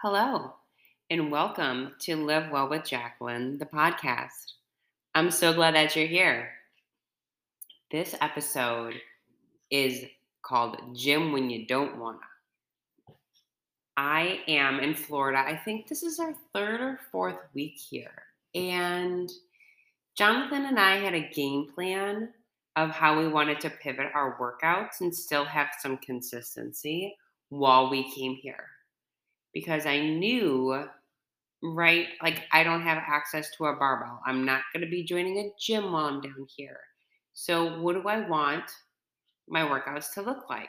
Hello, and welcome to Live Well with Jacqueline, the podcast. I'm so glad that you're here. This episode is called Gym When You Don't Wanna. I am in Florida. I think this is our third or fourth week here. And Jonathan and I had a game plan of how we wanted to pivot our workouts and still have some consistency while we came here because I knew, right, like I don't have access to a barbell. I'm not going to be joining a gym while I'm down here. So, what do I want my workouts to look like?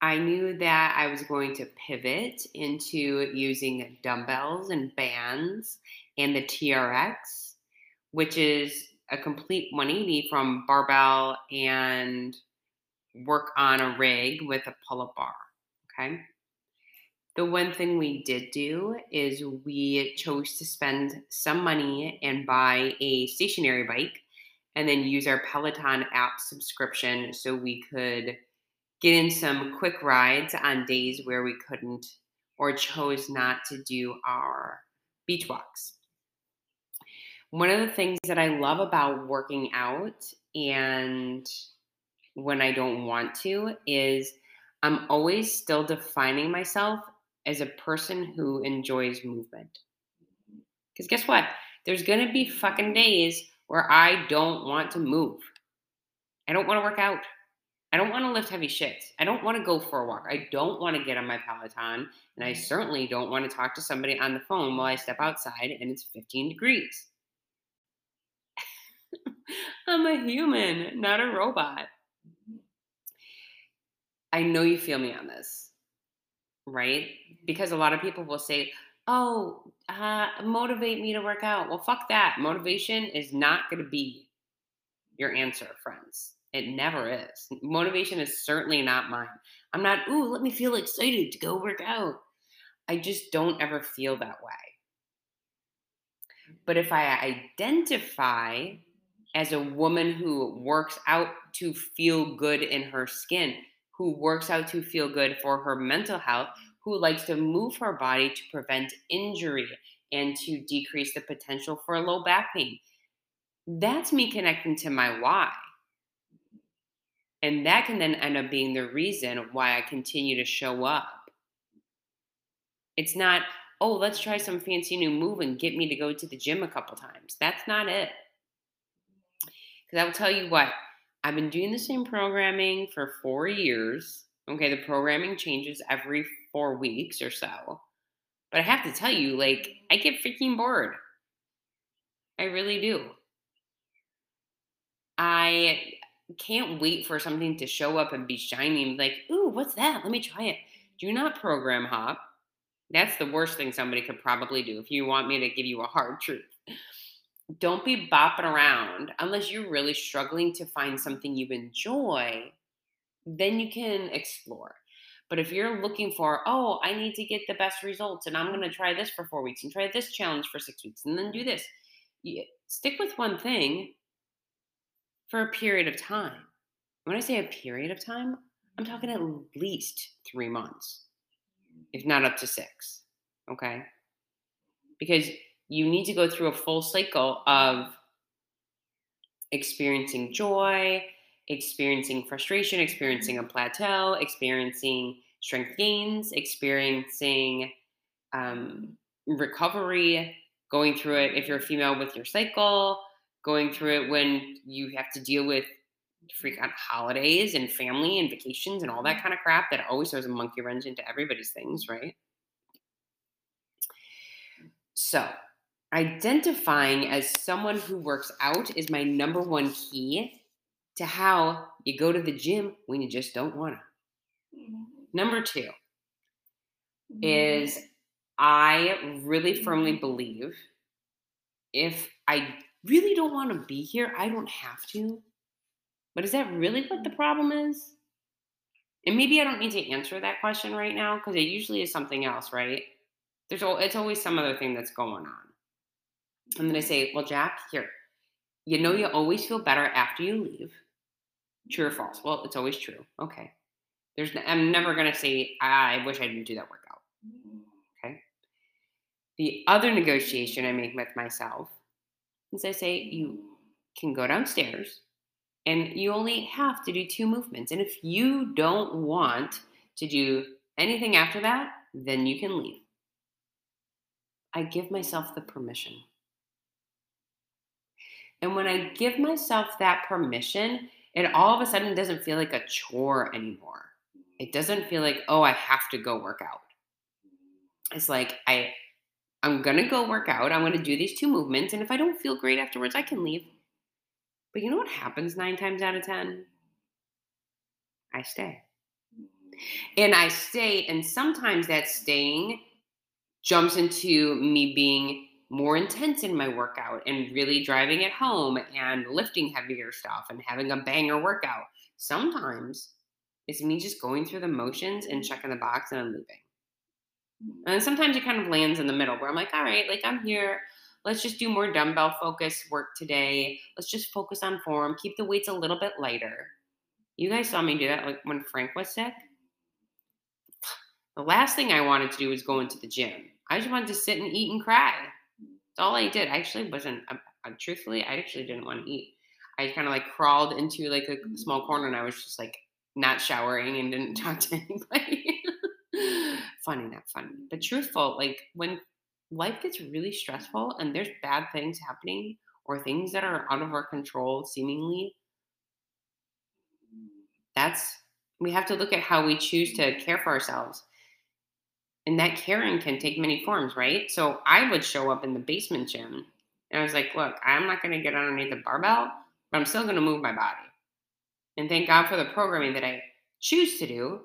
I knew that I was going to pivot into using dumbbells and bands and the TRX, which is a complete 180 from barbell and work on a rig with a pull up bar. Okay. The one thing we did do is we chose to spend some money and buy a stationary bike and then use our Peloton app subscription so we could get in some quick rides on days where we couldn't or chose not to do our beach walks. One of the things that I love about working out and when I don't want to is I'm always still defining myself as a person who enjoys movement. Because guess what? There's going to be fucking days where I don't want to move. I don't want to work out. I don't want to lift heavy shit. I don't want to go for a walk. I don't want to get on my Peloton. And I mm-hmm. certainly don't want to talk to somebody on the phone while I step outside and it's 15 degrees. I'm a human, not a robot. Mm-hmm. I know you feel me on this right? Because a lot of people will say, oh, uh, motivate me to work out. Well, fuck that. Motivation is not going to be your answer, friends. It never is. Motivation is certainly not mine. I'm not, ooh, let me feel excited to go work out. I just don't ever feel that way. But if I identify as a woman who works out to feel good in her skin, who works out to feel good for her mental health, who likes to move her body to prevent injury and to decrease the potential for low back pain. That's me connecting to my why. And that can then end up being the reason why I continue to show up. It's not, oh, let's try some fancy new move and get me to go to the gym a couple times. That's not it. Because I will tell you what, I've been doing the same programming for four years. Okay, the programming changes every four weeks or so. But I have to tell you, like, I get freaking bored. I really do. I can't wait for something to show up and be shining. like, ooh, what's that? Let me try it. Do not program hop. That's the worst thing somebody could probably do if you want me to give you a hard truth don't be bopping around unless you're really struggling to find something you enjoy then you can explore but if you're looking for oh i need to get the best results and i'm going to try this for four weeks and try this challenge for six weeks and then do this you stick with one thing for a period of time. When i say a period of time i'm talking at least three months if not up to six okay? Because you need to go through a full cycle of experiencing joy, experiencing frustration, experiencing a plateau, experiencing strength gains, experiencing um, recovery, going through it if you're a female with your cycle, going through it when you have to deal with freaking holidays and family and vacations and all that kind of crap that always throws a monkey wrench into everybody's things, right? So, identifying as someone who works out is my number one key to how you go to the gym when you just don't want to. Mm-hmm. Number 2 mm-hmm. is I really firmly believe if I really don't want to be here, I don't have to. But is that really what the problem is? And maybe I don't need to answer that question right now because it usually is something else, right? There's all, it's always some other thing that's going on. And then I say, Well, Jack, here, you know, you always feel better after you leave. True or false? Well, it's always true. Okay. There's, I'm never going to say, I wish I didn't do that workout. Okay? The other negotiation I make with myself is I say, you can go downstairs and you only have to do two movements. And if you don't want to do anything after that, then you can leave. I give myself the permission. And when I give myself that permission, it all of a sudden doesn't feel like a chore anymore. It doesn't feel like, oh, I have to go work out. It's like I I'm gonna go work out. I'm gonna do these two movements, and if I don't feel great afterwards, I can leave. But you know what happens nine times out of ten? I stay. And I stay, and sometimes that staying jumps into me being more intense in my workout and really driving it home and lifting heavier stuff and having a banger workout. Sometimes it's me just going through the motions and mm. checking the box and I'm leaving. And sometimes it kind of lands in the middle where I'm like, all right, like I'm here. Let's just do more dumbbell focus work today. Let's just focus on form, keep the weights a little bit lighter. You guys saw me do that like when Frank was sick. The last thing I wanted to do was go into the gym. I just wanted to sit and eat and cry. All I did. I actually wasn't, I, I, truthfully, I actually didn't want to eat. I kind of like crawled into like a mm. small corner and I was just like not showering and didn't talk to anybody. funny, not funny, but truthful. Like when life gets really stressful and there's bad things happening or things that are out of our control, seemingly, that's we have to look at how we choose to care for ourselves. And that caring can take many forms, right? So I would show up in the basement gym and I was like, look, I'm not going to get underneath the barbell, but I'm still going to move my body. And thank God for the programming that I choose to do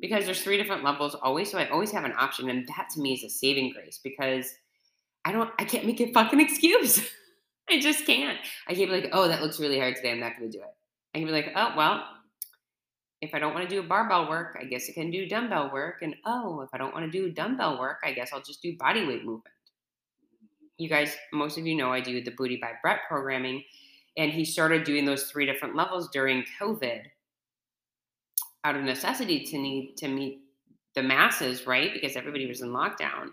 because there's three different levels always. So I always have an option. And that to me is a saving grace because I don't, I can't make a fucking excuse. I just can't. I can't be like, oh, that looks really hard today. I'm not going to do it. I can be like, oh, well, if I don't want to do barbell work, I guess I can do dumbbell work. And oh, if I don't want to do dumbbell work, I guess I'll just do body weight movement. You guys, most of you know I do the Booty by Bret programming. And he started doing those three different levels during COVID out of necessity to need to meet the masses, right? Because everybody was in lockdown.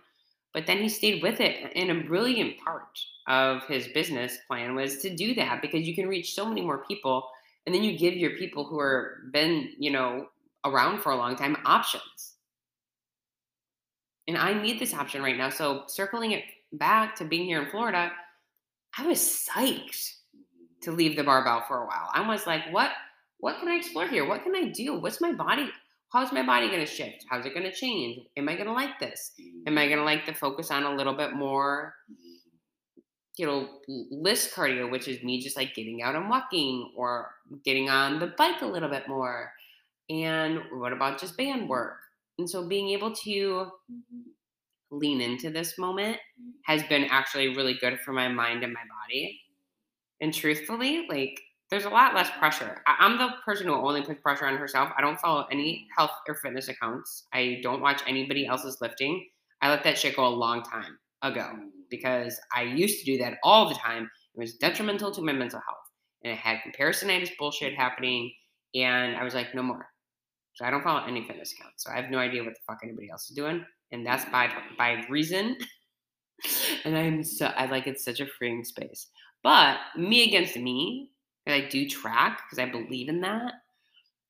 But then he stayed with it. And a brilliant part of his business plan was to do that because you can reach so many more people and then you give your people who are been you know around for a long time options. And i need this option right now. So circling it back to being here in florida i was psyched to leave the barbell for a while. I was like what what can i explore here? What can i do? What's my body how's my body going to shift? How's it going to change? Am i going to like this? Am i going to like to focus on a little bit more you know, LISS cardio, which is me just like getting out and walking or getting on the bike a little bit more. And what about just band work? And so being able to mm-hmm. lean into this moment mm-hmm. has been actually really good for my mind and my body. And truthfully, like there's a lot less pressure. I- am the person who only puts pressure on herself. I don't follow any health or fitness accounts. I don't watch anybody else's lifting. I let that shit go a long time ago mm. because I used to do that all the time. It was detrimental to my mental health. And I had comparisonitis bullshit happening. And I was like, no more. So I don't follow any fitness accounts. So I have no idea what the fuck anybody else is doing. And that's by by reason. and I'm so I like it's such a freeing space. But me against me, I do track because I believe in that.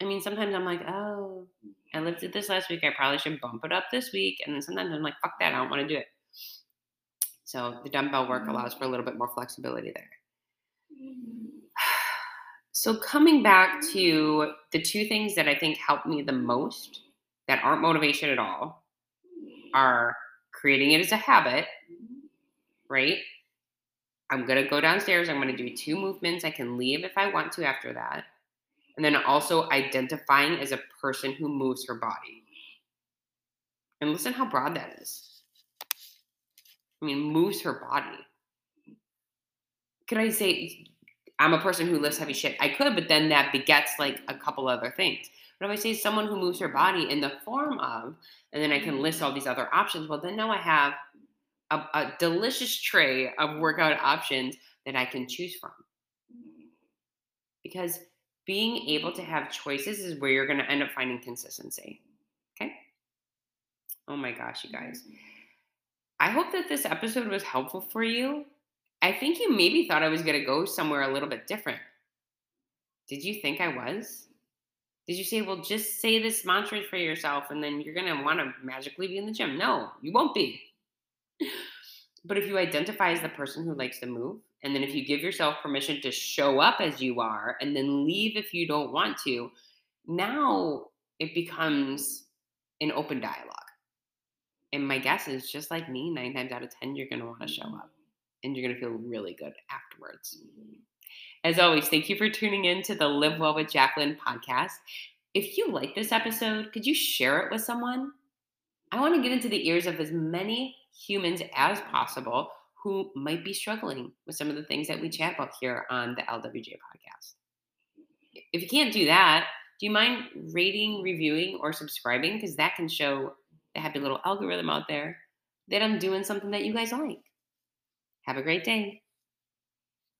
I mean, sometimes I'm like, oh, I lifted this last week. I probably should bump it up this week. And then sometimes I'm like, fuck that. I don't want to do it. So the dumbbell work mm-hmm. allows for a little bit more flexibility there. Mm-hmm. So coming back to the two things that I think help me the most that aren't motivation at all are creating it as a habit, right? I'm going to go downstairs. I'm going to do two movements. I can leave if I want to after that. And then also identifying as a person who moves her body. And listen how broad that is. I mean, moves her body. Could I say I'm a person who lifts heavy shit? I could, but then that begets like a couple other things. But if I say someone who moves her body in the form of, and then I can list all these other options, well, then now I have a, a delicious tray of workout options that I can choose from. Because being able to have choices is where you're going to end up finding consistency. Okay? Oh my gosh, you guys. I hope that this episode was helpful for you. I think you maybe thought I was going to go somewhere a little bit different. Did you think I was? Did you say, well, just say this mantra for yourself and then you're going to want to magically be in the gym? No, you won't be. But if you identify as the person who likes to move, and then if you give yourself permission to show up as you are and then leave if you don't want to, now it becomes an open dialogue. And my guess is just like me, nine times out of 10, you're going to want to show mm-hmm. up and you're going to feel really good afterwards. Mm-hmm. As always, thank you for tuning in to the Live Well with Jacqueline podcast. If you like this episode, could you share it with someone? I want to get into the ears of as many humans as possible who might be struggling with some of the things that we chat about here on the LWJ podcast. If you can't do that, do you mind rating, reviewing, or subscribing? Because that can show the happy little algorithm out there that I'm doing something that you guys like. Have a great day.